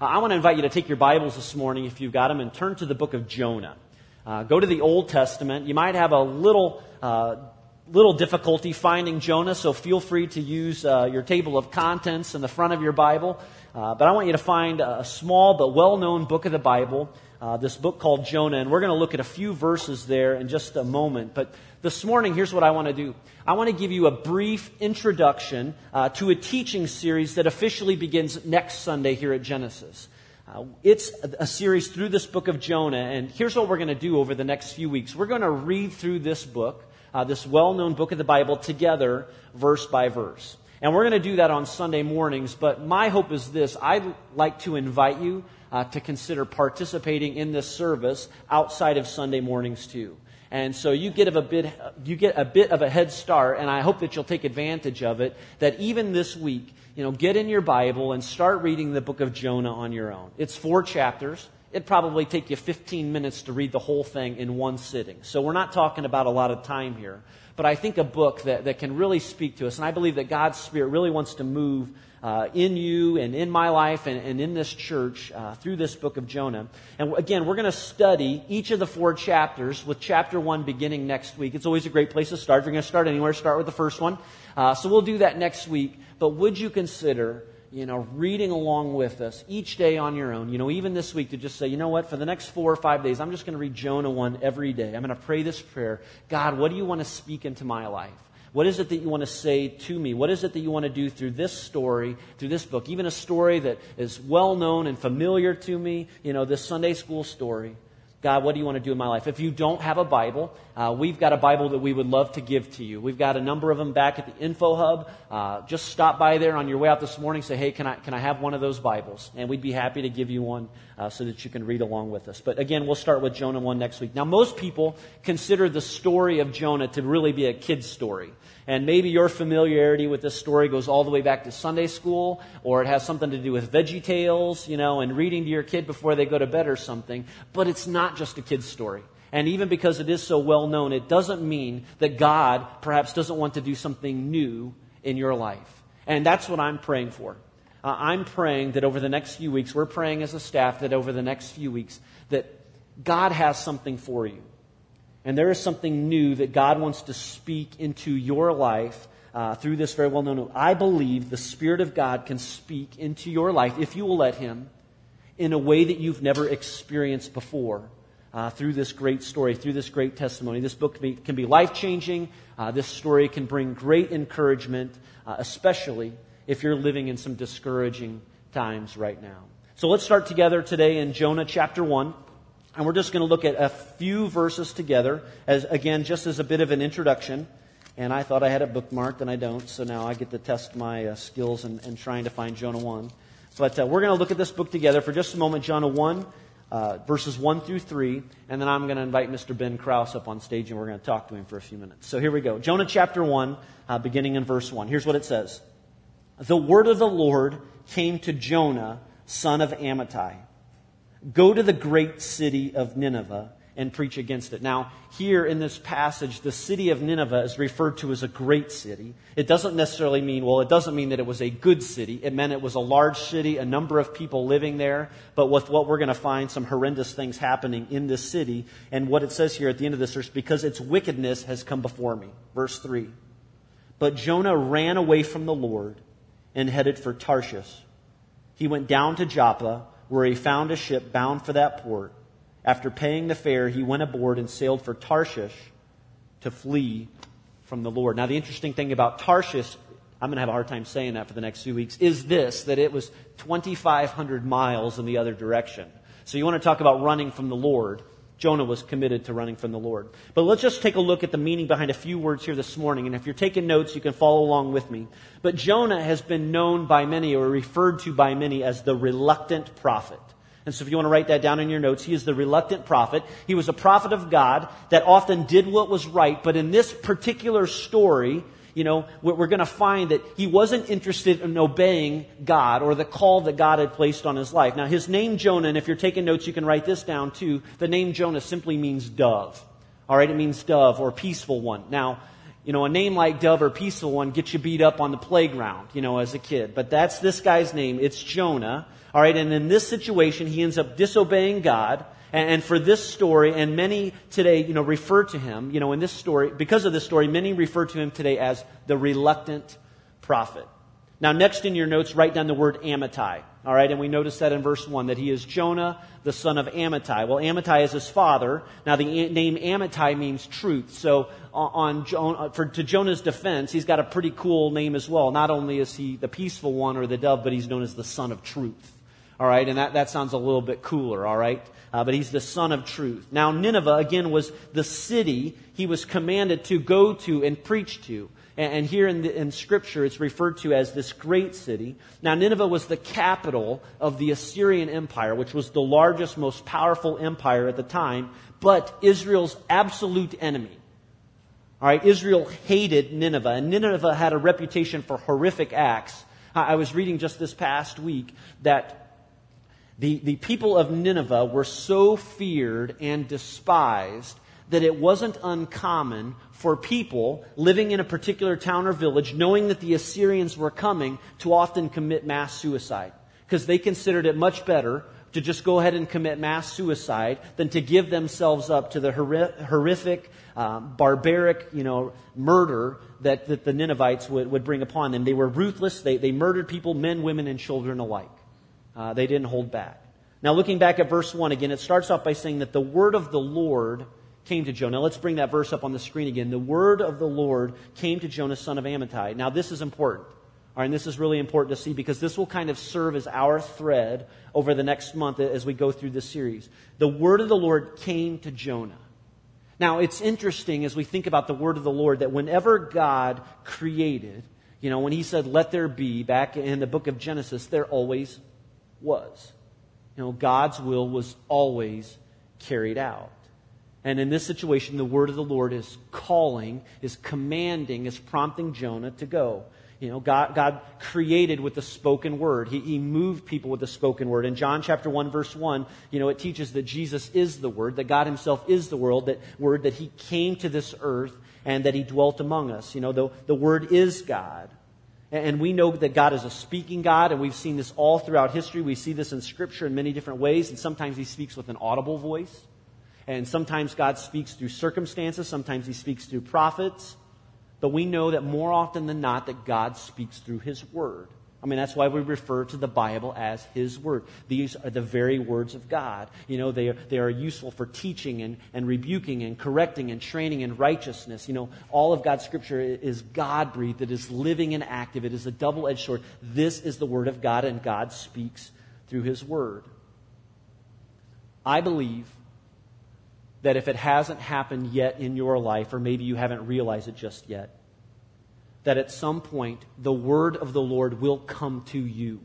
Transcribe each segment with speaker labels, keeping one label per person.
Speaker 1: Uh, I want to invite you to take your Bibles this morning, if you've got them, and turn to the book of Jonah. Uh, go to the Old Testament. You might have a little, uh, little difficulty finding Jonah, so feel free to use uh, your table of contents in the front of your Bible. Uh, but I want you to find a small but well known book of the Bible, uh, this book called Jonah, and we're going to look at a few verses there in just a moment. But this morning, here's what I want to do I want to give you a brief introduction uh, to a teaching series that officially begins next Sunday here at Genesis. Uh, it's a, series through this book of Jonah, and here's what we're going to do over the next few weeks. We're going to read through this book, uh, this well known book of the Bible, together, verse by verse. And we're going to do that on Sunday mornings, but my hope is this I'd like to invite you uh, to consider participating in this service outside of Sunday mornings too. And so you get, a bit, you get a bit of a head start, and I hope that you'll take advantage of it. That even this week, you know, get in your Bible and start reading the book of Jonah on your own. It's four chapters. It'd probably take you 15 minutes to read the whole thing in one sitting. So we're not talking about a lot of time here. But I think a book that, that can really speak to us, and I believe that God's Spirit really wants to move uh, in you and in my life and, and in this church uh, through this book of Jonah. And again, we're going to study each of the four chapters with chapter one beginning next week. It's always a great place to start. If you're going to start anywhere, start with the first one. Uh, so we'll do that next week. But would you consider you know, reading along with us each day on your own. You know, even this week to just say, you know what, for the next four or five days, I'm just going to read Jonah 1 every day. I'm going to pray this prayer. God, what do you want to speak into my life? What is it that you want to say to me? What is it that you want to do through this story, through this book? Even a story that is well known and familiar to me, you know, this Sunday school story. God, what do you want to do in my life? If you don't have a Bible, uh, we've got a Bible that we would love to give to you. We've got a number of them back at the info hub. Uh, just stop by there on your way out this morning. Say, hey, can I, can I have one of those Bibles? And we'd be happy to give you one uh, so that you can read along with us. But again, we'll start with Jonah 1 next week. Now, most people consider the story of Jonah to really be a kid's story. And maybe your familiarity with this story goes all the way back to Sunday school, or it has something to do with Veggie Tales, you know, and reading to your kid before they go to bed or something. But it's not just a kid's story. And even because it is so well known, it doesn't mean that God perhaps doesn't want to do something new in your life. And that's what I'm praying for. Uh, I'm praying that over the next few weeks, we're praying as a staff that over the next few weeks, that God has something for you. And there is something new that God wants to speak into your life uh, through this very well known. I believe the Spirit of God can speak into your life, if you will let Him, in a way that you've never experienced before. Uh, through this great story, through this great testimony. This book can be, can be life changing. Uh, this story can bring great encouragement, uh, especially if you're living in some discouraging times right now. So let's start together today in Jonah chapter 1. And we're just going to look at a few verses together, as again, just as a bit of an introduction. And I thought I had it bookmarked, and I don't, so now I get to test my uh, skills in, in, trying to find Jonah 1. But uh, we're going to look at this book together for just a moment, Jonah 1, uh, verses 1 through 3, and then I'm going to invite Mr. Ben Kraus up on stage, and we're going to talk to him for a few minutes. So here we go. Jonah chapter 1, uh, beginning in verse 1. Here's what it says The word of the Lord came to Jonah, son of Amittai Go to the great city of Nineveh and preach against it. Now, here in this passage, the city of Nineveh is referred to as a great city. It doesn't necessarily mean, well, it doesn't mean that it was a good city. It meant it was a large city, a number of people living there, but with what we're going to find, some horrendous things happening in this city. And what it says here at the end of this verse, because its wickedness has come before me. Verse 3. But Jonah ran away from the Lord and headed for Tarshish. He went down to Joppa where he found a ship bound for that port. After paying the fare, he went aboard and sailed for Tarshish to flee from the Lord. Now, the interesting thing about Tarshish, I'm going to have a hard time saying that for the next few weeks, is this that it was 2,500 miles in the other direction. So, you want to talk about running from the Lord. Jonah was committed to running from the Lord. But let's just take a look at the meaning behind a few words here this morning. And if you're taking notes, you can follow along with me. But Jonah has been known by many or referred to by many as the reluctant prophet. And so if you want to write that down in your notes, he is the reluctant prophet. He was a prophet of God that often did what was right. But in this particular story, you know, we're going to find that he wasn't interested in obeying God or the call that God had placed on his life. Now, his name Jonah, and if you're taking notes, you can write this down too. The name Jonah simply means dove. All right, it means dove or peaceful one. Now, You know, a name like Dove or Peaceful One gets you beat up on the playground, you know, as a kid. But that's this guy's name. It's Jonah. All right, and in this situation, he ends up disobeying God. And for this story, and many today, you know, refer to him, you know, in this story, because of this story, many refer to him today as the reluctant prophet. Now, next in your notes, write down the word Amittai. All right, and we notice that in verse 1 that he is Jonah, the son of Amittai. Well, Amittai is his father. Now, the name Amittai means truth. So, on, for, to Jonah's defense, he's got a pretty cool name as well. Not only is he the peaceful one or the dove, but he's known as the son of truth. All right, and that, that sounds a little bit cooler, all right? Uh, but he's the son of truth. Now, Nineveh, again, was the city he was commanded to go to and preach to. And here in, the, in Scripture, it's referred to as this great city. Now, Nineveh was the capital of the Assyrian Empire, which was the largest, most powerful empire at the time, but Israel's absolute enemy. All right, Israel hated Nineveh, and Nineveh had a reputation for horrific acts. I was reading just this past week that the, the people of Nineveh were so feared and despised that it wasn't uncommon for people living in a particular town or village, knowing that the Assyrians were coming, to often commit mass suicide. Because they considered it much better to just go ahead and commit mass suicide than to give themselves up to the horrific, uh, barbaric, you know, murder that, that the Ninevites would, would bring upon them. They were ruthless. They, they murdered people, men, women, and children alike. Uh, they didn't hold back. Now, looking back at verse 1 again, it starts off by saying that the word of the Lord came to Jonah. Let's bring that verse up on the screen again. The word of the Lord came to Jonah, son of Amittai. Now, this is important. All right, and this is really important to see because this will kind of serve as our thread over the next month as we go through this series. The word of the Lord came to Jonah. Now, it's interesting as we think about the word of the Lord that whenever God created, you know, when he said, let there be, back in the book of Genesis, there always was. You know, God's will was always carried out. And in this situation, the word of the Lord is calling, is commanding, is prompting Jonah to go. You know, God, God created with the spoken word. He, he moved people with the spoken word. In John chapter 1, verse 1, you know, it teaches that Jesus is the word, that God himself is the world, that word, that he came to this earth and that he dwelt among us. You know, the, the word is God. And we know that God is a speaking God, and we've seen this all throughout history. We see this in Scripture in many different ways, and sometimes He speaks with an audible voice. And sometimes God speaks through circumstances, sometimes He speaks through prophets. But we know that more often than not that God speaks through His Word. I mean, that's why we refer to the Bible as His Word. These are the very words of God. You know, they are, they are useful for teaching and, and rebuking and correcting and training in righteousness. You know, all of God's Scripture is God breathed. It is living and active. It is a double edged sword. This is the Word of God, and God speaks through His Word. I believe that if it hasn't happened yet in your life, or maybe you haven't realized it just yet, that at some point the word of the Lord will come to you.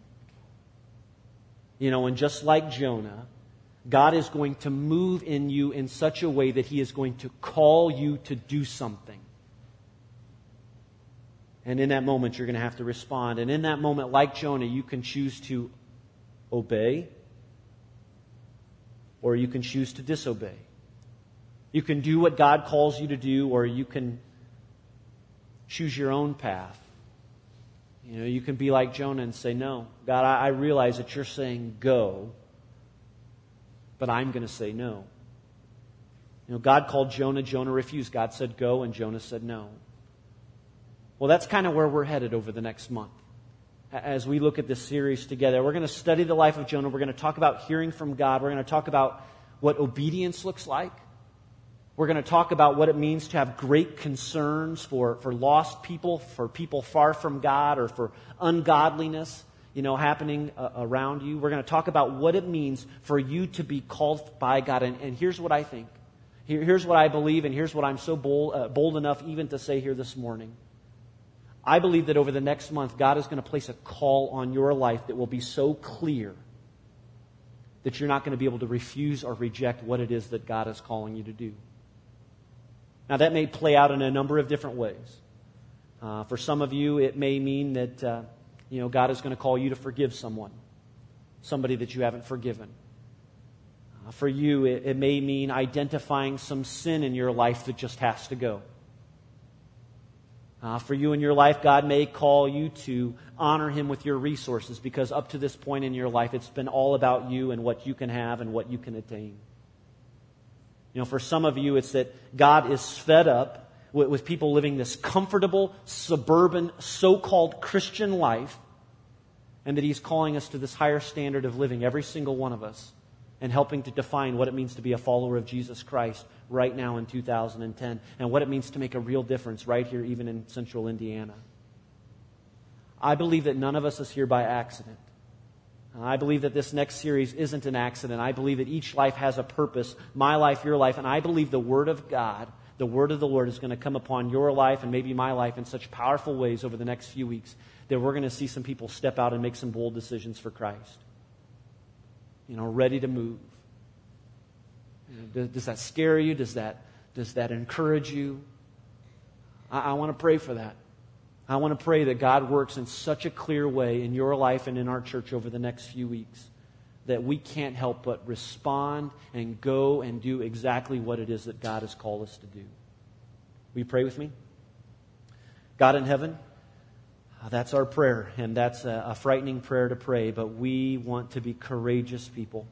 Speaker 1: You know, and just like Jonah, God is going to move in you in such a way that He is going to call you to do something. And in that moment, you're going to have to respond. And in that moment, like Jonah, you can choose to obey or you can choose to disobey. You can do what God calls you to do, or you can choose your own path. You know, you can be like Jonah and say, No, God, I, realize that you're saying go, but I'm going to say no. You know, God called Jonah, Jonah refused. God said go, and Jonah said no. Well, that's kind of where we're headed over the next month. As we look at this series together, we're going to study the life of Jonah. We're going to talk about hearing from God. We're going to talk about what obedience looks like. We're going to talk about what it means to have great concerns for, for lost people, for people far from God, or for ungodliness, you know, happening uh, around you. We're going to talk about what it means for you to be called by God. And, and here's what I think. Here, here's what I believe, and here's what I'm so bold, uh, bold enough even to say here this morning. I believe that over the next month, God is going to place a call on your life that will be so clear that you're not going to be able to refuse or reject what it is that God is calling you to do. Now, that may play out in a number of different ways. Uh, for some of you, it may mean that uh, you know God is going to call you to forgive someone, somebody that you haven't forgiven. Uh, for you, it, it may mean identifying some sin in your life that just has to go. Uh, for you in your life, God may call you to honor Him with your resources because up to this point in your life, it's been all about you and what you can have and what you can attain. You know, for some of you, it's that God is fed up with, with people living this comfortable, suburban, so called Christian life, and that He's calling us to this higher standard of living, every single one of us, and helping to define what it means to be a follower of Jesus Christ right now in 2010 and what it means to make a real difference right here, even in central Indiana. I believe that none of us is here by accident. I believe that this next series isn't an accident. I believe that each life has a purpose my life, your life, and I believe the Word of God, the Word of the Lord, is going to come upon your life and maybe my life in such powerful ways over the next few weeks that we're going to see some people step out and make some bold decisions for Christ. You know, ready to move. Does that scare you? Does that, does that encourage you? I, I want to pray for that. I want to pray that God works in such a clear way in your life and in our church over the next few weeks that we can't help but respond and go and do exactly what it is that God has called us to do. Will you pray with me? God in heaven, uh, that's our prayer, and that's a, a, frightening prayer to pray, but we want to be courageous people.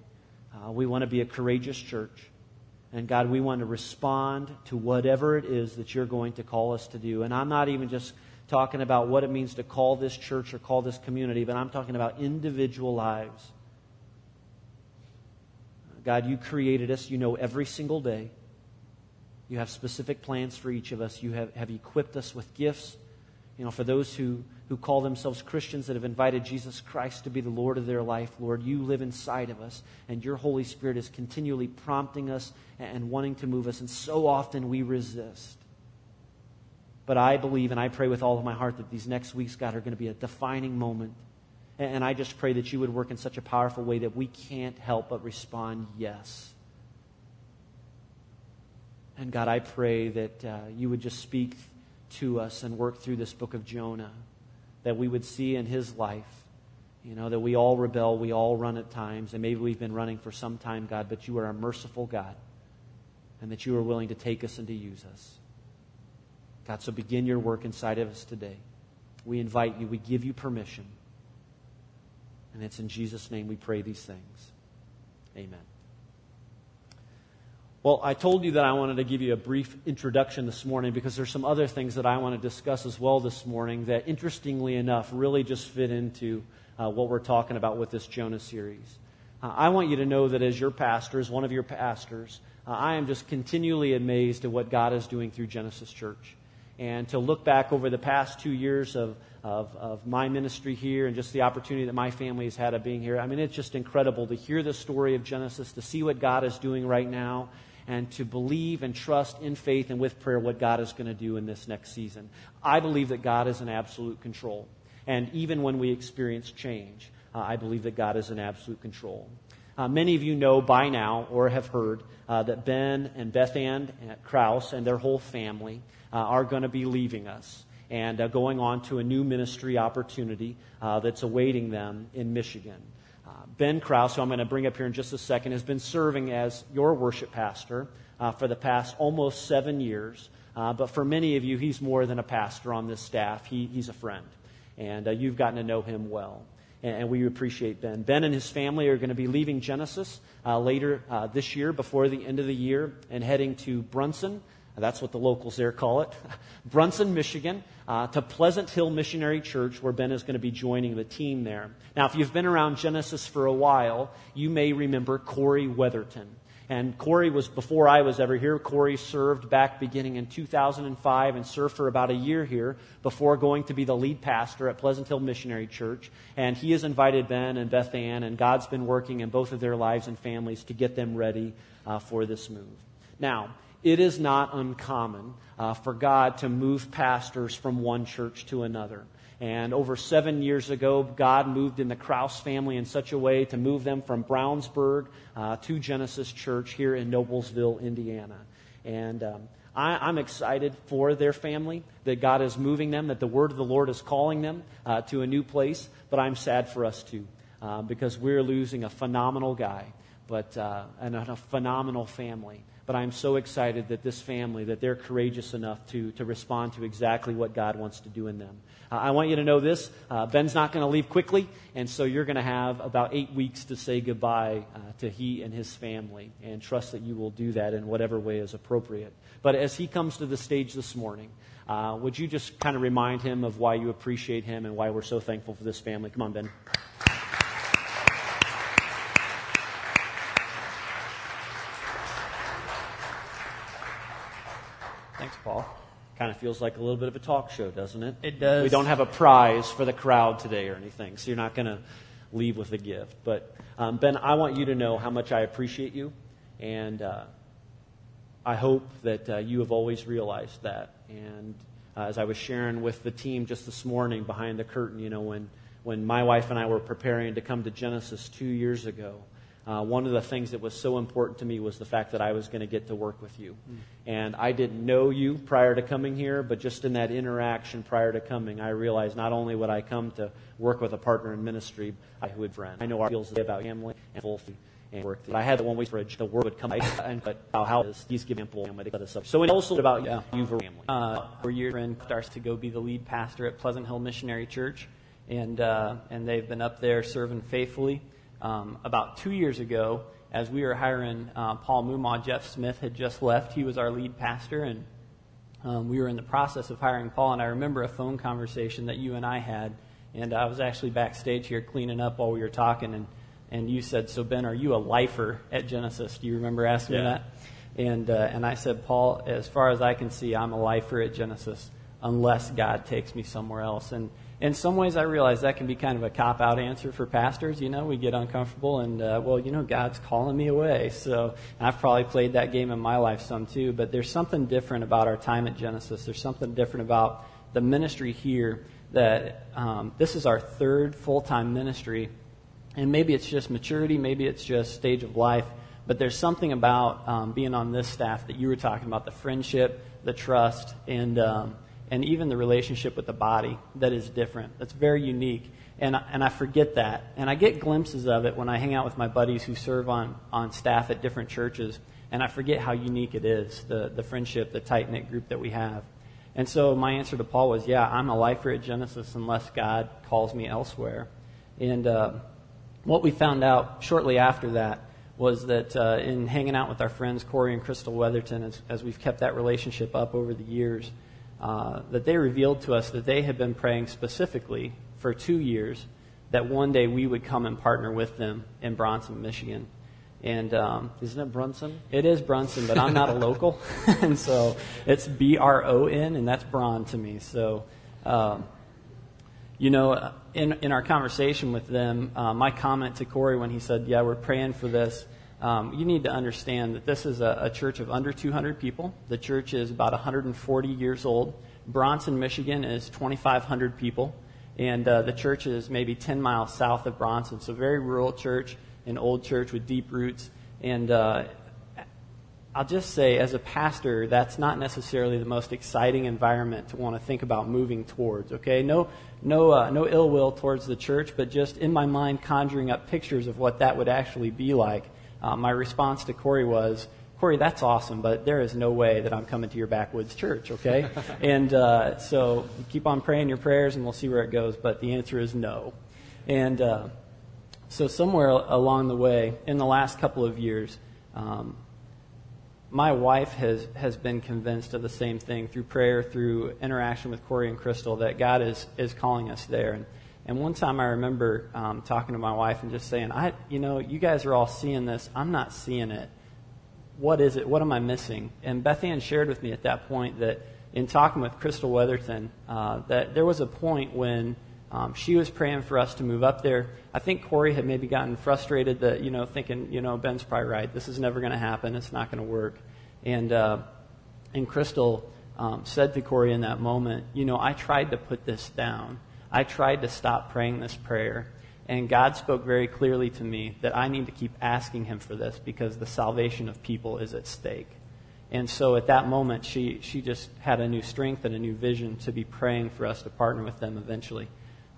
Speaker 1: Uh, we want to be a courageous church. And God, we want to respond to whatever it is that you're going to call us to do. And I'm not even just talking about what it means to call this church or call this community, but I'm talking about individual lives. God, you created us. You know every single day. You have specific plans for each of us. You have, have equipped us with gifts. You know, for those who, who call themselves Christians that have invited Jesus Christ to be the Lord of their life, Lord, you live inside of us, and your Holy Spirit is continually prompting us and wanting to move us, and so often we resist. But I believe and I pray with all of my heart that these next weeks, God, are going to be a defining moment. And I just pray that you would work in such a powerful way that we can't help but respond yes. And God, I pray that uh, you would just speak to us and work through this book of Jonah, that we would see in his life, you know, that we all rebel, we all run at times, and maybe we've been running for some time, God, but you are a merciful God, and that you are willing to take us and to use us. God, so begin your work inside of us today. We invite you, we give you permission. And it's in Jesus' name we pray these things. Amen. Well, I told you that I wanted to give you a brief introduction this morning because there's some other things that I want to discuss as well this morning that, interestingly enough, really just fit into uh, what we're talking about with this Jonah series. Uh, I want you to know that as your pastor, as one of your pastors, uh, I am just continually amazed at what God is doing through Genesis Church and to look back over the past two years of, of, of, my ministry here and just the opportunity that my family has had of being here. I mean, it's just incredible to hear the story of Genesis, to see what God is doing right now, and to believe and trust in faith and with prayer what God is going to do in this next season. I believe that God is in absolute control. And even when we experience change, uh, I believe that God is in absolute control. Uh, many of you know by now or have heard uh, that Ben and Beth Ann Kraus and their whole family uh, are going to be leaving us and uh, going on to a new ministry opportunity uh, that's awaiting them in Michigan. Uh, ben Kraus, who I'm going to bring up here in just a second, has been serving as your worship pastor for the past almost seven years. But for many of you, he's more than a pastor on this staff. He, he's a friend. And you've gotten to know him well and we appreciate Ben. Ben and his family are going to be leaving Genesis uh, later uh, this year, before the end of the year, and heading to Brunson, that's what the locals there call it. Brunson, Michigan, uh, to Pleasant Hill Missionary Church, where Ben is going to be joining the team there. Now, if you've been around Genesis for a while, you may remember Corey Weatherton. And Corey was, before I was ever here, Corey served back beginning in 2005 and served for about a year here before going to be the lead pastor at Pleasant Hill Missionary Church. And he has invited Ben and Beth Ann, and God's been working in both of their lives and families to get them ready uh, for this move. Now, it is not uncommon uh, for God to move pastors from one church to another. And over seven years ago, God moved in the Kraus family in such a way to move them from Brownsburg uh, to Genesis Church here in Noblesville, Indiana. And um, I, am excited for their family, that God is moving them, that the word of the Lord is calling them uh, to a new place, but I'm sad for us too. uh, because we're losing a phenomenal guy but, uh, and a phenomenal family. But I'm so excited that this family, that they're courageous enough to, to respond to exactly what God wants to do in them. Uh, I want you to know this. Uh, Ben's not going to leave quickly, and so you're going to have about eight weeks to say goodbye uh, to he and his family, and trust that you will do that in whatever way is appropriate. But as he comes to the stage this morning, uh, would you just kind of remind him of why you appreciate him and why we're so thankful for this family? Come on, Ben.
Speaker 2: Thanks, Paul.
Speaker 1: Kind of feels like a little bit of a talk show, doesn't it?
Speaker 2: It does.
Speaker 1: We don't have a prize for the crowd today or anything, so you're not going to leave with a gift. But, um, Ben, I want you to know how much I appreciate you, and uh, I hope that uh, you have always realized that. And uh, as I was sharing with the team just this morning behind the curtain, you know, when, when my wife and I were preparing to come to Genesis two years ago, uh, one of the things that was so important to me was the fact that I was going to get to work with you. Mm. And I didn't know you prior to coming here, but just in that interaction prior to coming, I realized not only would I come to work with a partner in ministry, I would friend. I know our feels about family and full and work. But I had the one way fridge. The word would come out, and but how, how is he's giving ample family to us up. So also about yeah. you for family.
Speaker 2: Uh, for your friend starts to go be the lead pastor at Pleasant Hill Missionary Church, and uh, and they've been up there serving faithfully um, about two years ago, as we were hiring uh, Paul Mumaw, Jeff Smith had just left. He was our lead pastor, and um, we were in the process of hiring Paul. And I remember a phone conversation that you and I had, and I was actually backstage here cleaning up while we were talking, and and you said, "So Ben, are you a lifer at Genesis?" Do you remember asking
Speaker 1: yeah.
Speaker 2: me that? And uh, and I said, Paul, as far as I can see, I'm a lifer at Genesis, unless God takes me somewhere else. And in some ways, I realize that can be kind of a cop out answer for pastors. You know, we get uncomfortable and, uh, well, you know, God's calling me away. So I've probably played that game in my life some too. But there's something different about our time at Genesis. There's something different about the ministry here that um, this is our third full time ministry. And maybe it's just maturity, maybe it's just stage of life. But there's something about um, being on this staff that you were talking about the friendship, the trust, and. Um, and even the relationship with the body that is different. That's very unique. And, and I forget that. And I get glimpses of it when I hang out with my buddies who serve on, on staff at different churches. And I forget how unique it is, the, the friendship, the tight knit group that we have. And so my answer to Paul was, yeah, I'm a lifer at Genesis unless God calls me elsewhere. And uh, what we found out shortly after that was that uh, in hanging out with our friends Corey and Crystal Weatherton, as, as we've kept that relationship up over the years, uh, that they revealed to us that they had been praying specifically for two years that one day we would come and partner with them in Bronson, Michigan. And um,
Speaker 1: isn't it Brunson?
Speaker 2: It is Brunson, but I'm not a local, and so it's B R O N, and that's Bron to me. So, um, you know, in in our conversation with them, uh, my comment to Corey when he said, "Yeah, we're praying for this," um, you need to understand that this is a, a, church of under 200 people. The church is about 140 years old. Bronson, Michigan is 2,500 people. And uh, the church is maybe 10 miles south of Bronson. So, very rural church, an old church with deep roots. And uh, I'll just say, as a pastor, that's not necessarily the most exciting environment to want to think about moving towards. Okay, no, no, uh, no ill will towards the church, but just in my mind conjuring up pictures of what that would actually be like uh, my response to Corey was, Corey, that's awesome, but there is no way that I'm coming to your backwoods church, okay? and uh, so keep on praying your prayers and we'll see where it goes, but the answer is no. And uh, so, somewhere along the way, in the last couple of years, um, my wife has, has been convinced of the same thing through prayer, through interaction with Corey and Crystal, that God is, is calling us there. And and one time I remember um, talking to my wife and just saying, I, you know, you guys are all seeing this. I'm not seeing it. What is it? What am I missing? And Beth Ann shared with me at that point that in talking with Crystal Weatherton, uh, that there was a point when um, she was praying for us to move up there. I think Corey had maybe gotten frustrated that, you know, thinking, you know, Ben's probably right. This is never going to happen. It's not going to work. And, uh, and Crystal um, said to Corey in that moment, you know, I tried to put this down. I tried to stop praying this prayer. And God spoke very clearly to me that I need to keep asking Him for this because the salvation of people is at stake. And so at that moment, she, she just had a new strength and a new vision to be praying for us to partner with them eventually.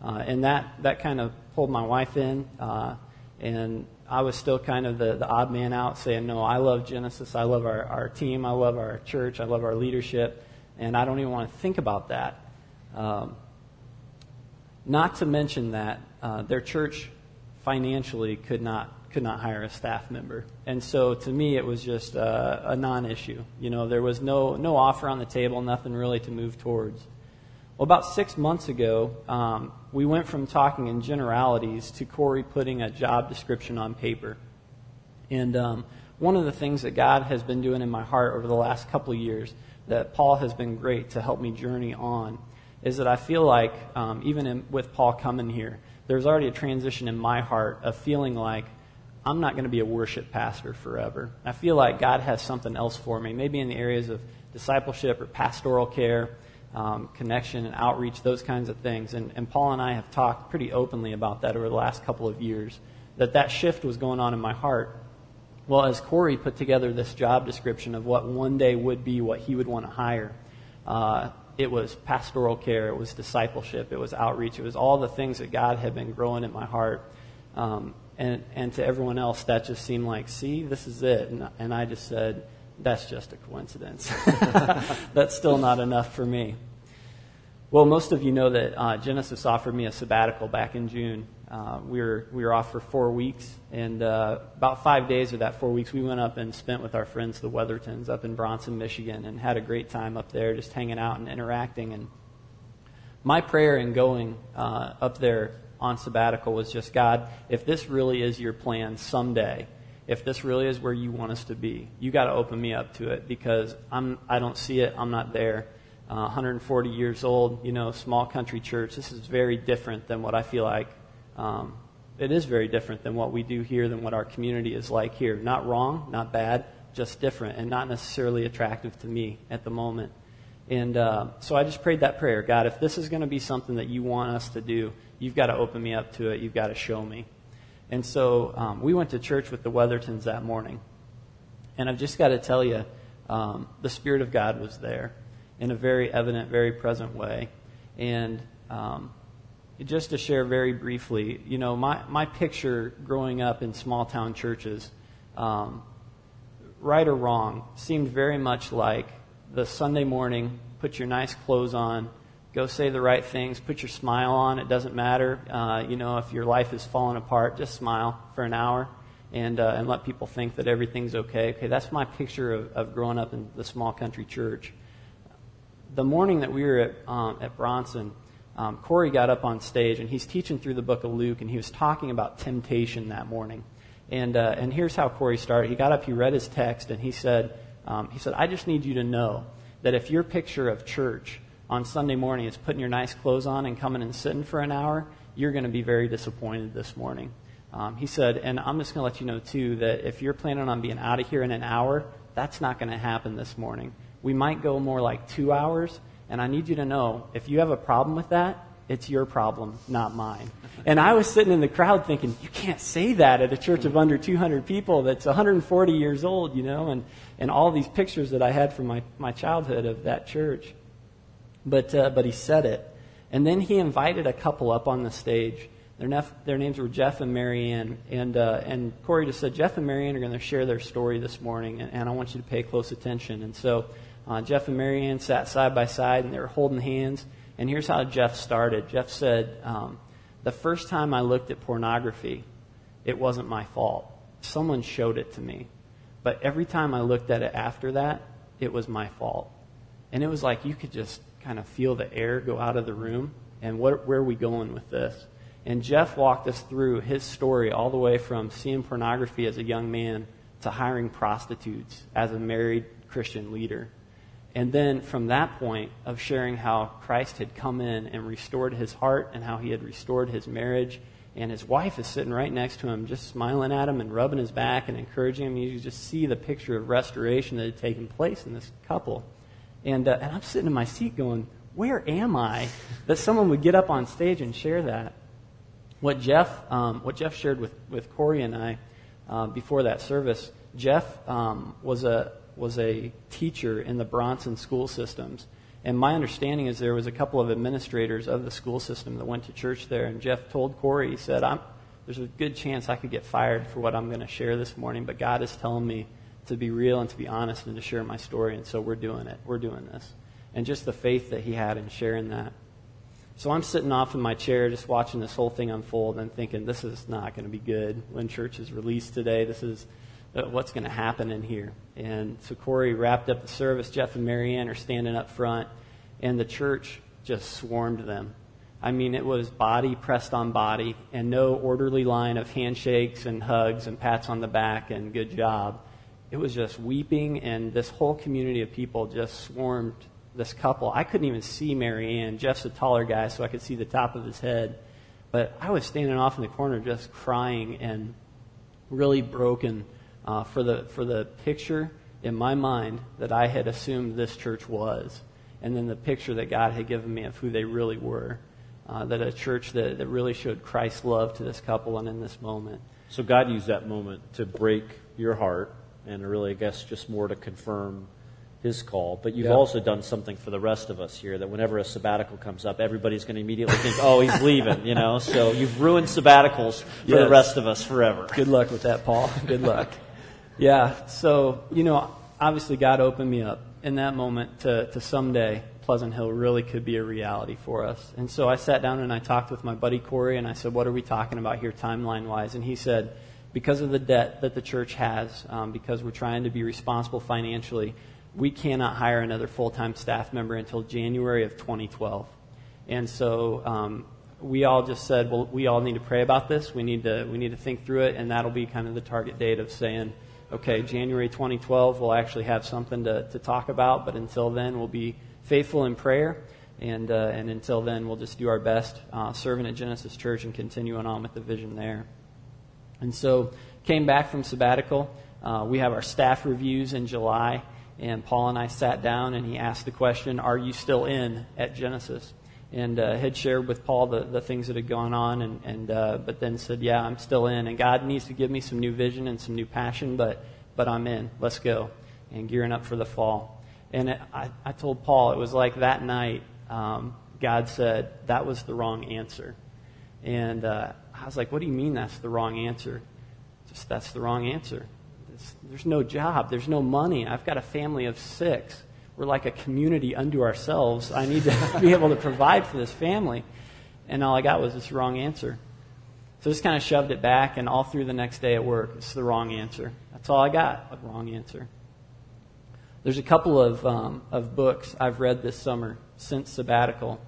Speaker 2: Uh, and that, that kind of pulled my wife in. Uh, and I was still kind of the, the odd man out saying, no, I love Genesis. I love our, our team. I love our church. I love our leadership. And I don't even want to think about that. Um, not to mention that uh, their church financially could not could not hire a staff member, and so to me it was just uh, a non-issue. You know, there was no no offer on the table, nothing really to move towards. Well, about six months ago, um, we went from talking in generalities to Corey putting a job description on paper, and um, one of the things that God has been doing in my heart over the last couple of years that Paul has been great to help me journey on is that I feel like, um, even in, with Paul coming here, there's already a transition in my heart of feeling like I'm not going to be a worship pastor forever. I feel like God has something else for me, maybe in the areas of discipleship or pastoral care, um, connection and outreach, those kinds of things. And, and Paul and I have talked pretty openly about that over the last couple of years, that that shift was going on in my heart. Well, as Corey put together this job description of what one day would be what he would want to hire, uh, it was pastoral care, it was discipleship, it was outreach, it was all the things that God had been growing in my heart. Um, and, and to everyone else, that just seemed like, see, this is it. And, and I just said, that's just a coincidence. that's still not enough for me. Well, most of you know that uh, Genesis offered me a sabbatical back in June. Uh, we, were, we were off for four weeks, and uh, about five days of that four weeks, we went up and spent with our friends, the Weathertons, up in Bronson, Michigan, and had a great time up there, just hanging out and interacting. And my prayer in going uh, up there on sabbatical was just, God, if this really is your plan someday, if this really is where you want us to be, you got to open me up to it because I'm, I don't see it. I'm not there. Uh, 140 years old, you know, small country church. This is very different than what I feel like um, it is very different than what we do here, than what our community is like here. Not wrong, not bad, just different, and not necessarily attractive to me at the moment. And uh, so I just prayed that prayer God, if this is going to be something that you want us to do, you've got to open me up to it. You've got to show me. And so um, we went to church with the Weathertons that morning. And I've just got to tell you, um, the Spirit of God was there in a very evident, very present way. And um, just to share very briefly, you know, my, my picture growing up in small town churches, um, right or wrong, seemed very much like the Sunday morning, put your nice clothes on, go say the right things, put your smile on. It doesn't matter, uh, you know, if your life is falling apart, just smile for an hour and, uh, and let people think that everything's okay. Okay, that's my picture of, of growing up in the small country church. The morning that we were at, um, at Bronson, um, Corey got up on stage and he's teaching through the book of Luke and he was talking about temptation that morning. And, uh, and here's how Corey started. He got up, he read his text, and he said, um, he said, I just need you to know that if your picture of church on Sunday morning is putting your nice clothes on and coming and sitting for an hour, you're going to be very disappointed this morning. Um, he said, and I'm just going to let you know, too, that if you're planning on being out of here in an hour, that's not going to happen this morning. We might go more like two hours, and I need you to know if you have a problem with that, it's your problem, not mine. And I was sitting in the crowd thinking, you can't say that at a church of under 200 people that's 140 years old, you know, and, and all these pictures that I had from my, my childhood of that church. But, uh, but he said it. And then he invited a couple up on the stage. Their, nef- their names were Jeff and Marianne. And, uh, and Corey just said, Jeff and Marianne are going to share their story this morning, and, and I want you to pay close attention. And so uh, Jeff and Marianne sat side by side and they were holding hands. And here's how Jeff started. Jeff said, um, The first time I looked at pornography, it wasn't my fault. Someone showed it to me. But every time I looked at it after that, it was my fault. And it was like you could just kind of feel the air go out of the room. And what, where are we going with this? And Jeff walked us through his story all the way from seeing pornography as a young man to hiring prostitutes as a married Christian leader. And then from that point of sharing how Christ had come in and restored his heart and how he had restored his marriage, and his wife is sitting right next to him, just smiling at him and rubbing his back and encouraging him. You just see the picture of restoration that had taken place in this couple. And, uh, and I'm sitting in my seat going, Where am I? that someone would get up on stage and share that. What Jeff, um, what Jeff shared with, with Corey and I uh, before that service, Jeff um, was a was a teacher in the Bronson school systems. And my understanding is there was a couple of administrators of the school system that went to church there. And Jeff told Corey, he said, there's a good chance I could get fired for what I'm going to share this morning, but God is telling me to be real and to be honest and to share my story. And so we're doing it. We're doing this. And just the faith that he had in sharing that. So I'm sitting off in my chair just watching this whole thing unfold and thinking, this is not going to be good when church is released today. This is Uh, what's going to happen in here. And so Corey wrapped up the service. Jeff and Marianne are standing up front, and the church just swarmed them. I mean, it was body pressed on body, and no orderly line of handshakes and hugs and pats on the back and good job. It was just weeping, and this whole community of people just swarmed this couple. I couldn't even see Marianne. Jeff's a taller guy, so I could see the top of his head. But I was standing off in the corner just crying and really broken uh, for, the, for the picture in my mind that I had assumed this church was, and then the picture that God had given me of who they really were. Uh, that a church that, that really showed Christ's love to this couple and in this moment.
Speaker 1: So God used that moment to break your heart and really, I guess, just more to confirm his call. But you've also done something for the rest of us here that whenever a sabbatical comes up, everybody's going to immediately think, oh, he's leaving, you know? So you've ruined sabbaticals for yes. the rest of us forever.
Speaker 2: Good luck with that, Paul. Good luck. Yeah. So, you know, obviously God opened me up in that moment to, to someday Pleasant Hill really could be a reality for us. And so I sat down and I talked with my buddy Corey and I said, what are we talking about here timeline wise? And he said, because of the debt that the church has, um, because we're trying to be responsible financially, we cannot hire another full time staff member until January of 2012. And so um, we all just said, well, we all need to pray about this. We need to we need to think through it, and that'll be kind of the target date of saying, okay, January 2012, we'll actually have something to, to talk about. But until then, we'll be faithful in prayer, and uh, and until then, we'll just do our best uh, serving at Genesis Church and continuing on with the vision there. And so, came back from sabbatical. Uh, we have our staff reviews in July. And Paul and I sat down, and he asked the question, Are you still in at Genesis? And uh, had shared with Paul the, the things that had gone on, and, and uh, but then said, Yeah, I'm still in. And God needs to give me some new vision and some new passion, but, but I'm in. Let's go. And gearing up for the fall. And it, I, I told Paul, it was like that night, um, God said, That was the wrong answer. And uh, I was like, What do you mean that's the wrong answer? Just that's the wrong answer there's no job, there's no money. I've got a family of six. We're like a community unto ourselves. I need to be able to provide for this family. And all I got was this wrong answer. So I just kind of shoved it back, and all through the next day at work, it's the wrong answer. That's all I got, a wrong answer. There's a couple of, um, of books I've read this summer since sabbatical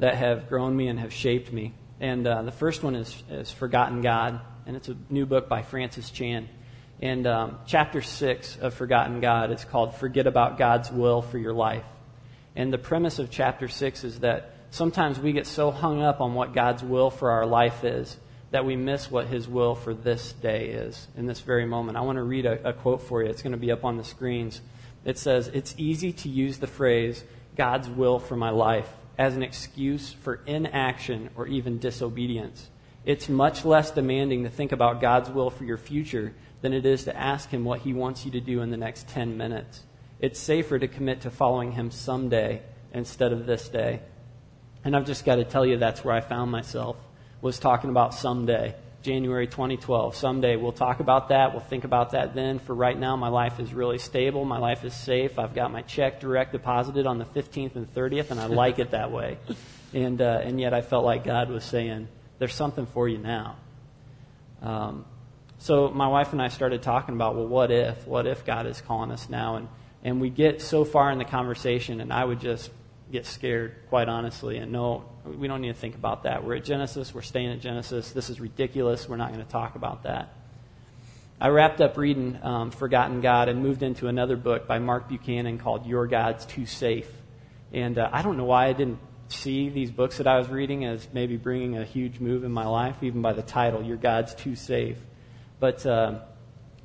Speaker 2: that have grown me and have shaped me. And uh, the first one is, is Forgotten God, and it's a new book by Francis Chan. And um, chapter 6 of Forgotten God is called Forget About God's Will for Your Life. And the premise of chapter 6 is that sometimes we get so hung up on what God's will for our life is that we miss what His will for this day is in this very moment. I want to read a, a quote for you. It's going to be up on the screens. It says, It's easy to use the phrase, God's will for my life, as an excuse for inaction or even disobedience. It's much less demanding to think about God's will for your future than it is to ask Him what He wants you to do in the next 10 minutes. It's safer to commit to following Him someday instead of this day. And I've just got to tell you, that's where I found myself, was talking about someday. January 2012. Someday we'll talk about that. We'll think about that then. For right now, my life is really stable. My life is safe. I've got my check direct deposited on the 15th and 30th, and I like it that way. And, uh, and yet I felt like God was saying, there's something for you now. Um, so my wife and I started talking about, well, what if? What if God is calling us now? And, and we get so far in the conversation, and I would just get scared, quite honestly, and no, we don't need to think about that. We're at Genesis. We're staying at Genesis. This is ridiculous. We're not going to talk about that. I wrapped up reading um, Forgotten God and moved into another book by Mark Buchanan called Your God's Too Safe. And uh, I don't know why I didn't see these books that I was reading as maybe bringing a huge move in my life, even by the title, Your God's Too Safe. But uh,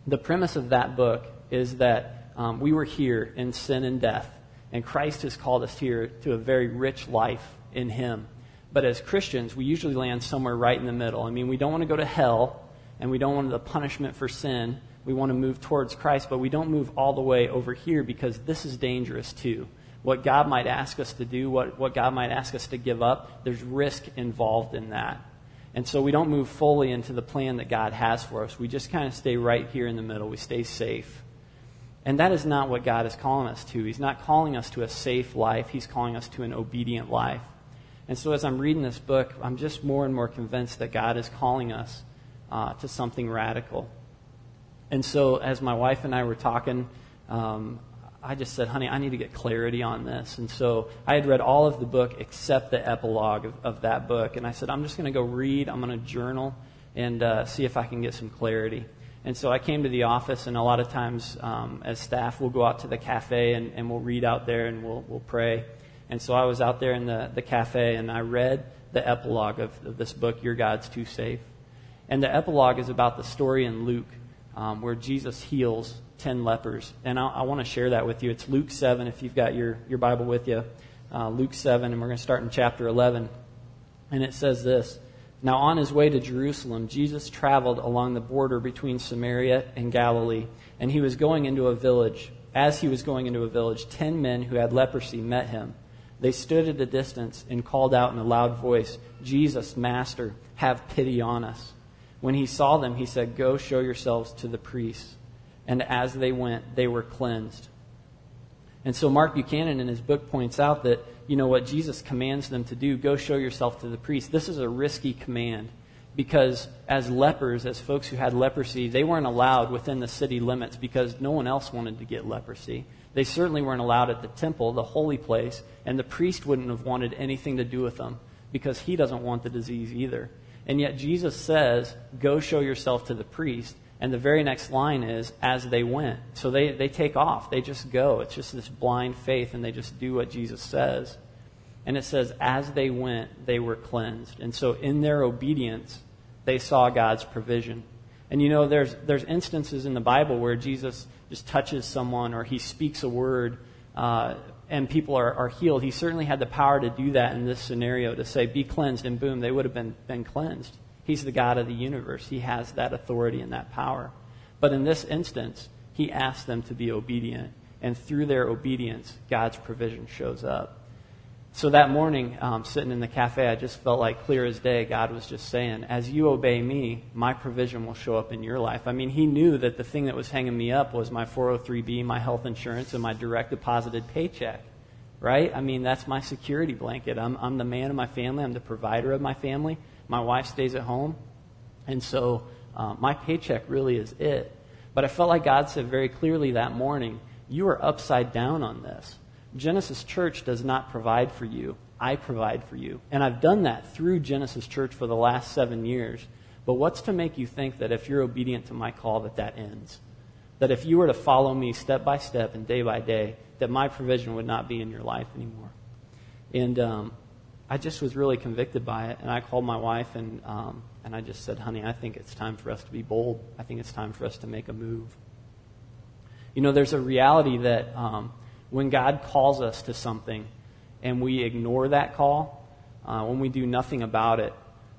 Speaker 2: the premise of that book is that um, we were here in sin and death, and Christ has called us here to a very rich life in Him. But as Christians, we usually land somewhere right in the middle. I mean, we don't want to go to hell, and we don't want the punishment for sin. We want to move towards Christ, but we don't move all the way over here because this is dangerous too. what God might ask us to do, what, what God might ask us to give up, there's risk involved in that. And so we don't move fully into the plan that God has for us. We just kind of stay right here in the middle. We stay safe. And that is not what God is calling us to. He's not calling us to a safe life, He's calling us to an obedient life. And so as I'm reading this book, I'm just more and more convinced that God is calling us uh, to something radical. And so as my wife and I were talking, um, I just said, honey, I need to get clarity on this. And so I had read all of the book except the epilogue of, of that book. And I said, I'm just going to go read, I'm going to journal, and uh, see if I can get some clarity. And so I came to the office, and a lot of times um, as staff, we'll go out to the cafe and, and we'll read out there and we'll, we'll pray. And so I was out there in the, the cafe and I read the epilogue of, of this book, Your God's Too Safe. And the epilogue is about the story in Luke um, where Jesus heals 10 lepers. And I, I want to share that with you. It's Luke 7, if you've got your, your Bible with you. Uh, Luke 7, and we're going to start in chapter 11. And it says this Now, on his way to Jerusalem, Jesus traveled along the border between Samaria and Galilee, and he was going into a village. As he was going into a village, ten men who had leprosy met him. They stood at a distance and called out in a loud voice, Jesus, Master, have pity on us. When he saw them, he said, Go show yourselves to the priests. And as they went, they were cleansed. And so Mark Buchanan in his book points out that, you know, what Jesus commands them to do, go show yourself to the priest. This is a risky command because as lepers, as folks who had leprosy, they weren't allowed within the city limits because no one else wanted to get leprosy. They certainly weren't allowed at the temple, the holy place, and the priest wouldn't have wanted anything to do with them because he doesn't want the disease either. And yet Jesus says, Go show yourself to the priest. And the very next line is, as they went. So they, they take off. They just go. It's just this blind faith, and they just do what Jesus says. And it says, as they went, they were cleansed. And so in their obedience, they saw God's provision. And you know, there's, there's instances in the Bible where Jesus just touches someone or he speaks a word uh, and people are, are healed. He certainly had the power to do that in this scenario to say, be cleansed, and boom, they would have been, been cleansed. He's the God of the universe. He has that authority and that power. But in this instance, he asked them to be obedient. And through their obedience, God's provision shows up. So that morning, um, sitting in the cafe, I just felt like clear as day, God was just saying, as you obey me, my provision will show up in your life. I mean, he knew that the thing that was hanging me up was my 403b, my health insurance, and my direct deposited paycheck, right? I mean, that's my security blanket. I'm, I'm the man of my family, I'm the provider of my family. My wife stays at home. And so uh, my paycheck really is it. But I felt like God said very clearly that morning, you are upside down on this. Genesis Church does not provide for you. I provide for you. And I've done that through Genesis Church for the last seven years. But what's to make you think that if you're obedient to my call, that that ends? That if you were to follow me step by step and day by day, that my provision would not be in your life anymore. And um, I just was really convicted by it. And I called my wife and, um, and I just said, honey, I think it's time for us to be bold. I think it's time for us to make a move. You know, there's a reality that um, when God calls us to something and we ignore that call, uh, when we do nothing about it,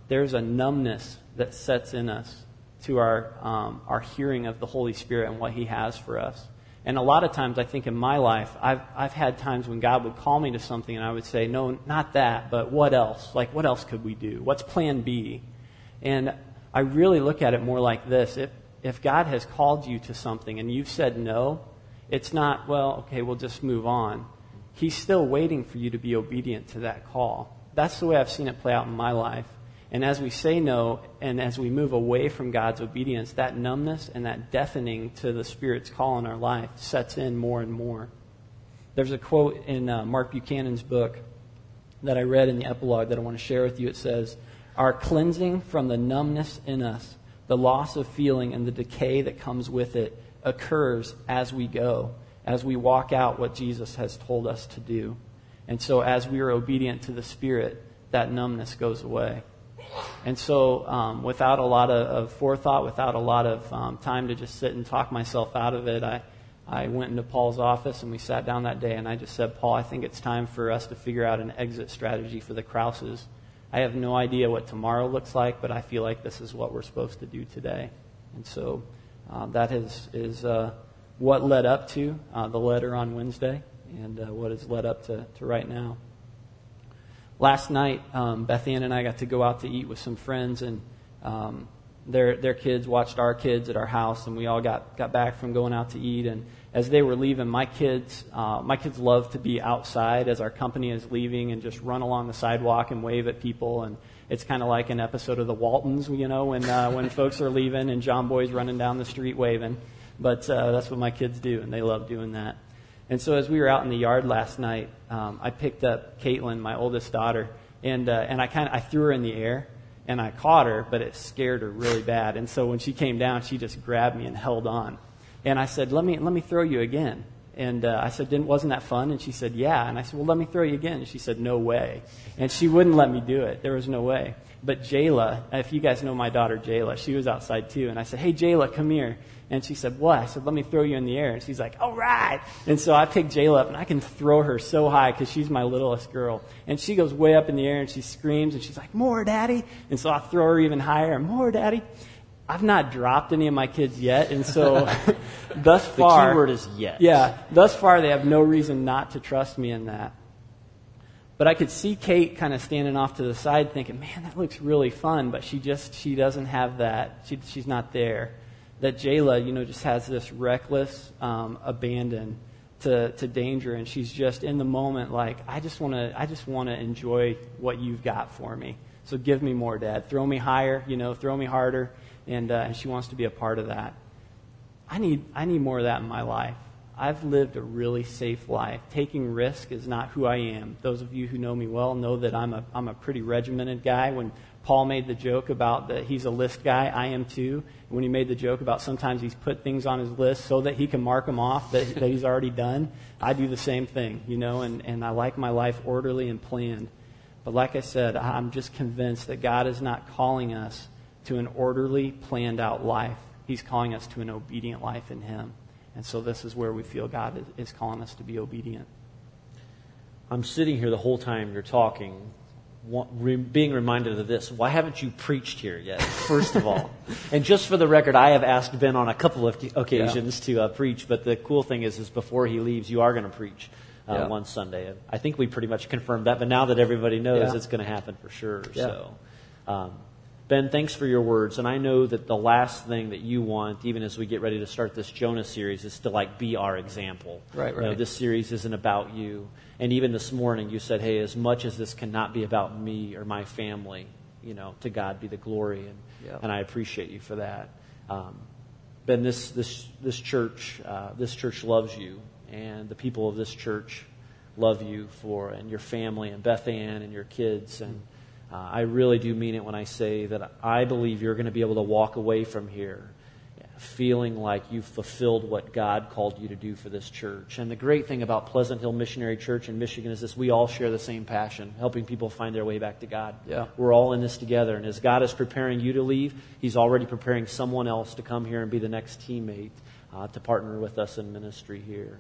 Speaker 2: there's a numbness that sets in us to our, um, our hearing of the Holy Spirit and what He has for us. And a lot of times, I think in my life, I've, I've had times when God would call me to something and I would say, no, not that, but what else? Like, what else could we do? What's plan B? And I really look at it more like this. If, if God has called you to something and you've said no, it's not, well, okay, we'll just move on. He's still waiting for you to be obedient to that call. That's the way I've seen it play out in my life. And as we say no, and as we move away from God's obedience, that numbness and that deafening to the Spirit's call in our life sets in more and more. There's a quote in uh, Mark Buchanan's book that I read in the epilogue that I want to share with you. It says, Our cleansing from the numbness in us, the loss of feeling, and the decay that comes with it occurs as we go, as we walk out what Jesus has told us to do. And so, as we are obedient to the Spirit, that numbness goes away. And so, um, without a lot of, of, forethought, without a lot of um, time to just sit and talk myself out of it, I, I went into Paul's office and we sat down that day and I just said, Paul, I think it's time for us to figure out an exit strategy for the Krauses. I have no idea what tomorrow looks like, but I feel like this is what we're supposed to do today. And so uh, that is, is uh, what led up to uh, the letter on Wednesday. and uh, what has led up to, to right now. Last night, um, Beth Ann and I got to go out to eat with some friends, and um, their their kids watched our kids at our house, and we all got got back from going out to eat. And as they were leaving, my kids uh, my kids love to be outside as our company is leaving and just run along the sidewalk and wave at people. And it's kind of like an episode of The Waltons, you know, when uh, when folks are leaving and John Boy's running down the street waving. But uh, that's what my kids do, and they love doing that. And so as we were out in the yard last night, um, I picked up Caitlin, my oldest daughter, and uh, and I kind of I threw her in the air and I caught her, but it scared her really bad. And so when she came down, she just grabbed me and held on. And I said, "Let me let me throw you again." And uh, I said, Didn't, wasn't that fun? And she said, Yeah. And I said, Well, let me throw you again. And she said, No way. And she wouldn't let me do it. There was no way. But Jayla, if you guys know my daughter Jayla, she was outside too. And I said, Hey, Jayla, come here. And she said, What? I said, Let me throw you in the air. And she's like, All right. And so I pick Jayla up and I can throw her so high because she's my littlest girl. And she goes way up in the air and she screams and she's like, More, Daddy. And so I throw her even higher. And more, Daddy. I've not dropped any of my kids yet, and so thus far,
Speaker 1: the key word is yet.
Speaker 2: Yeah, thus far they have no reason not to trust me in that. But I could see Kate kind of standing off to the side, thinking, "Man, that looks really fun," but she just she doesn't have that. She, she's not there. That Jayla, you know, just has this reckless um, abandon to, to danger, and she's just in the moment, like, "I just want to I just want to enjoy what you've got for me." So give me more, Dad. Throw me higher, you know, throw me harder and, uh, and she wants to be a part of that. I need, I need more of that in my life. I've lived a really safe life. Taking risk is not who I am. Those of you who know me well know that I'm a, I'm a pretty regimented guy. When Paul made the joke about that he's a list guy, I am too. When he made the joke about sometimes he's put things on his list so that he can mark them off that, that he's already done, I do the same thing, you know, and, and I like my life orderly and planned. But like I said, I'm just convinced that God is not calling us to an orderly, planned out life. He's calling us to an obedient life in Him. And so this is where we feel God is calling us to be obedient.
Speaker 1: I'm sitting here the whole time you're talking, being reminded of this. Why haven't you preached here yet, first of all? and just for the record, I have asked Ben on a couple of occasions yeah. to uh, preach, but the cool thing is, is before he leaves, you are going to preach. Uh, yeah. one Sunday. I think we pretty much confirmed that, but now that everybody knows, yeah. it's going to happen for sure. So, um, Ben, thanks for your words. And I know that the last thing that you want, even as we get ready to start this Jonah series, is to like be our example.
Speaker 2: Right, right.
Speaker 1: You know, this series isn't about you. And even this morning, you said, hey, as much as this cannot be about me or my family, you know, to God be the glory. And, yep. and I appreciate you for that. Um, ben, this, this, this church, uh, this church loves you. And the people of this church love you for, and your family, and Beth Ann, and your kids. And, uh, I really do mean it when I say that I believe you're going to be able to walk away from here feeling like you've fulfilled what God called you to do for this church. And the great thing about Pleasant Hill Missionary Church in Michigan is this we all share the same passion, helping people find their way back to God.
Speaker 2: Yeah.
Speaker 1: We're all in this together. And as God is preparing you to leave, He's already preparing someone else to come here and be the next teammate uh, to partner with us in ministry here.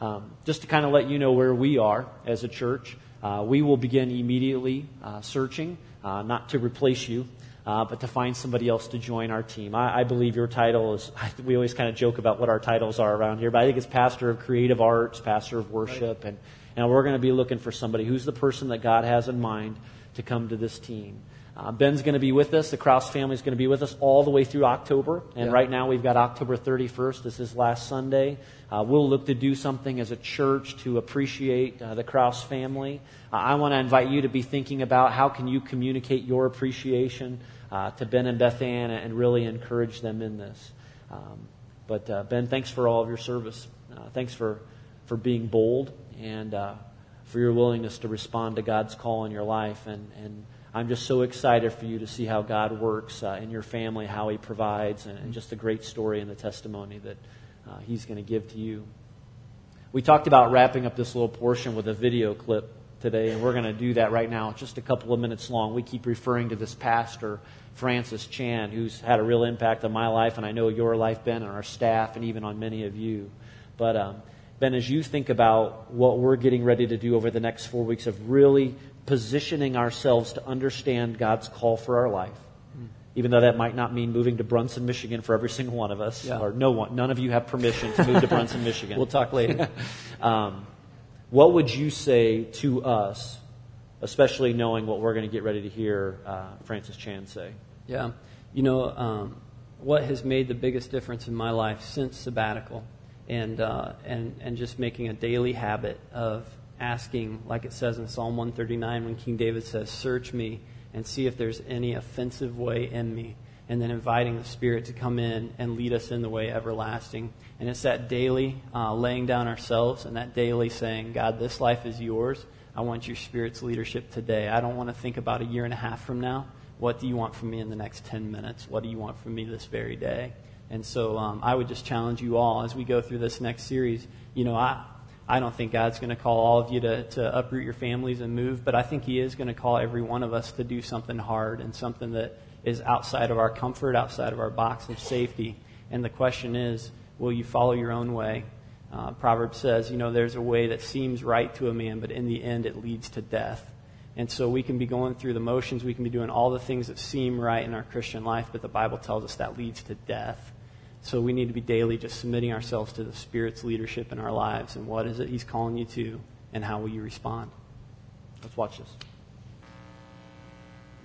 Speaker 1: Um, just to kind of let you know where we are as a church. Uh, we will begin immediately uh, searching, uh, not to replace you, uh, but to find somebody else to join our team. I, I believe your title is, we always kind of joke about what our titles are around here, but I think it's Pastor of Creative Arts, Pastor of Worship, right. and, and we're going to be looking for somebody who's the person that God has in mind to come to this team. Uh, Ben's going to be with us. The Kraus family is going to be with us all the way through October. And yeah. right now we've got October 31st. This is last Sunday. Uh, we'll look to do something as a church to appreciate uh, the Kraus family. Uh, I want to invite you to be thinking about how can you communicate your appreciation uh, to Ben and Beth Ann and really encourage them in this. Um, but uh, Ben, thanks for all of your service. thanks for, for being bold and for your willingness to respond to God's call in your life and, and I'm just so excited for you to see how God works uh, in your family, how He provides, and, and, just the great story and the testimony that uh, He's going to give to you. We talked about wrapping up this little portion with a video clip today, and we're going to do that right now. Just a couple of minutes long. We keep referring to this pastor, Francis Chan, who's had a real impact on my life, and I know your life, Ben, and our staff, and even on many of you. But um, Ben, as you think about what we're getting ready to do over the next four weeks of really positioning ourselves to understand God's call for our life. Even though that might not mean moving to Bronson, Michigan for every single one of us,
Speaker 2: yeah.
Speaker 1: or no one, none of you have permission to move to Bronson, Michigan.
Speaker 2: We'll talk later.
Speaker 1: um, what would you say to us, especially knowing what we're going to get ready to hear uh, Francis Chan say?
Speaker 2: Yeah. You know, um, what has made the biggest difference in my life since sabbatical and, uh, and, and just making a daily habit of asking, like it says in Psalm 139 when King David says, Search me and see if there's any offensive way in me. And then inviting the Spirit to come in and lead us in the way everlasting. And it's that daily uh, laying down ourselves and that daily saying, God, this life is yours. I want your Spirit's leadership today. I don't want to think about a year and a half from now. What do you want from me in the next 10 minutes? What do you want from me this very day? And so um, I would just challenge you all as we go through this next series. You know, I, I don't think God's going to call all of you to, to uproot your families and move, but I think He is going to call every one of us to do something hard and something that is outside of our comfort, outside of our box of safety. And the question is, will you follow your own way? Uh, Proverbs says, you know, there's a way that seems right to a man, but in the end it leads to death. And so we can be going through the motions, we can be doing all the things that seem right in our Christian life, but the Bible tells us that leads to death. So we need to be daily just submitting ourselves to the Spirit's leadership in our lives and what is it He's calling you to and how will you respond.
Speaker 1: Let's watch this.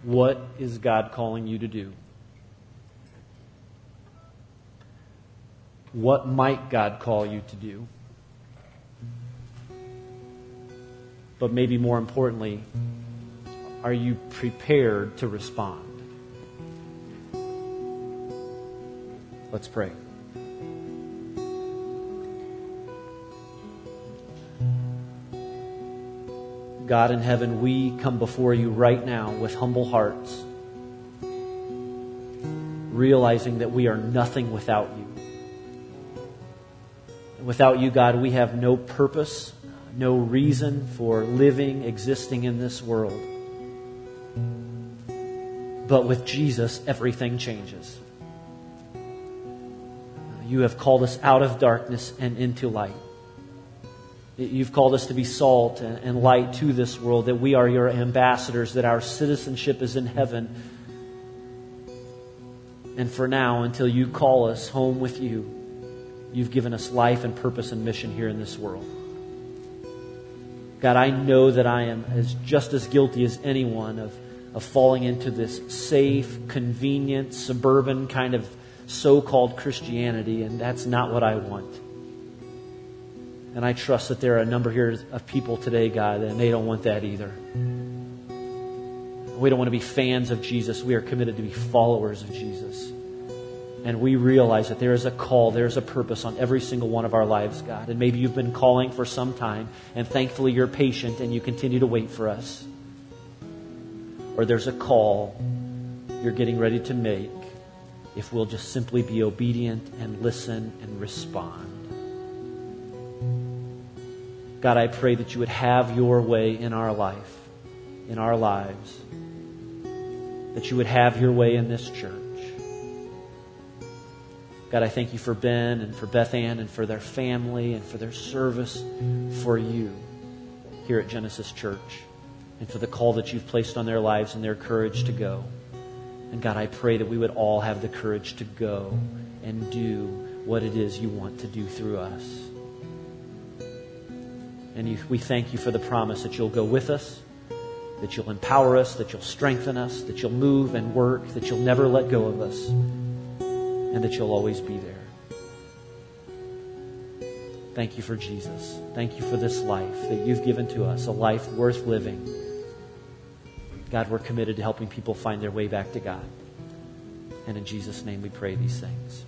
Speaker 1: What is God calling you to do? What might God call you to do? But maybe more importantly, are you prepared to respond? Let's pray. God in heaven, we come before you right now with humble hearts, realizing that we are nothing without you. Without you, God, we have no purpose, no reason for living, existing in this world. But with Jesus, everything changes. You have called us out of darkness and into light. You've called us to be salt and light to this world, that we are your ambassadors, that our citizenship is in heaven. And for now, until you call us home with you, you've given us life and purpose and mission here in this world. God, I know that I am as just as guilty as anyone of, of falling into this safe, convenient, suburban kind of so called Christianity, and that's not what I want. And I trust that there are a number here of people today, God, and they don't want that either. We don't want to be fans of Jesus. We are committed to be followers of Jesus. And we realize that there is a call, there is a purpose on every single one of our lives, God. And maybe you've been calling for some time, and thankfully you're patient and you continue to wait for us. Or there's a call you're getting ready to make if we'll just simply be obedient and listen and respond. God, I pray that you would have your way in our life, in our lives, that you would have your way in this church. God, I thank you for Ben and for Beth Ann and for their family and for their service for you here at Genesis Church and for the call that you've placed on their lives and their courage to go. And God, I pray that we would all have the courage to go and do what it is you want to do through us. And you, we thank you for the promise that you'll go with us, that you'll empower us, that you'll strengthen us, that you'll move and work, that you'll never let go of us, and that you'll always be there. Thank you for Jesus. Thank you for this life that you've given to us, a life worth living. God, we're committed to helping people find their way back to God. And in Jesus' name we pray these things.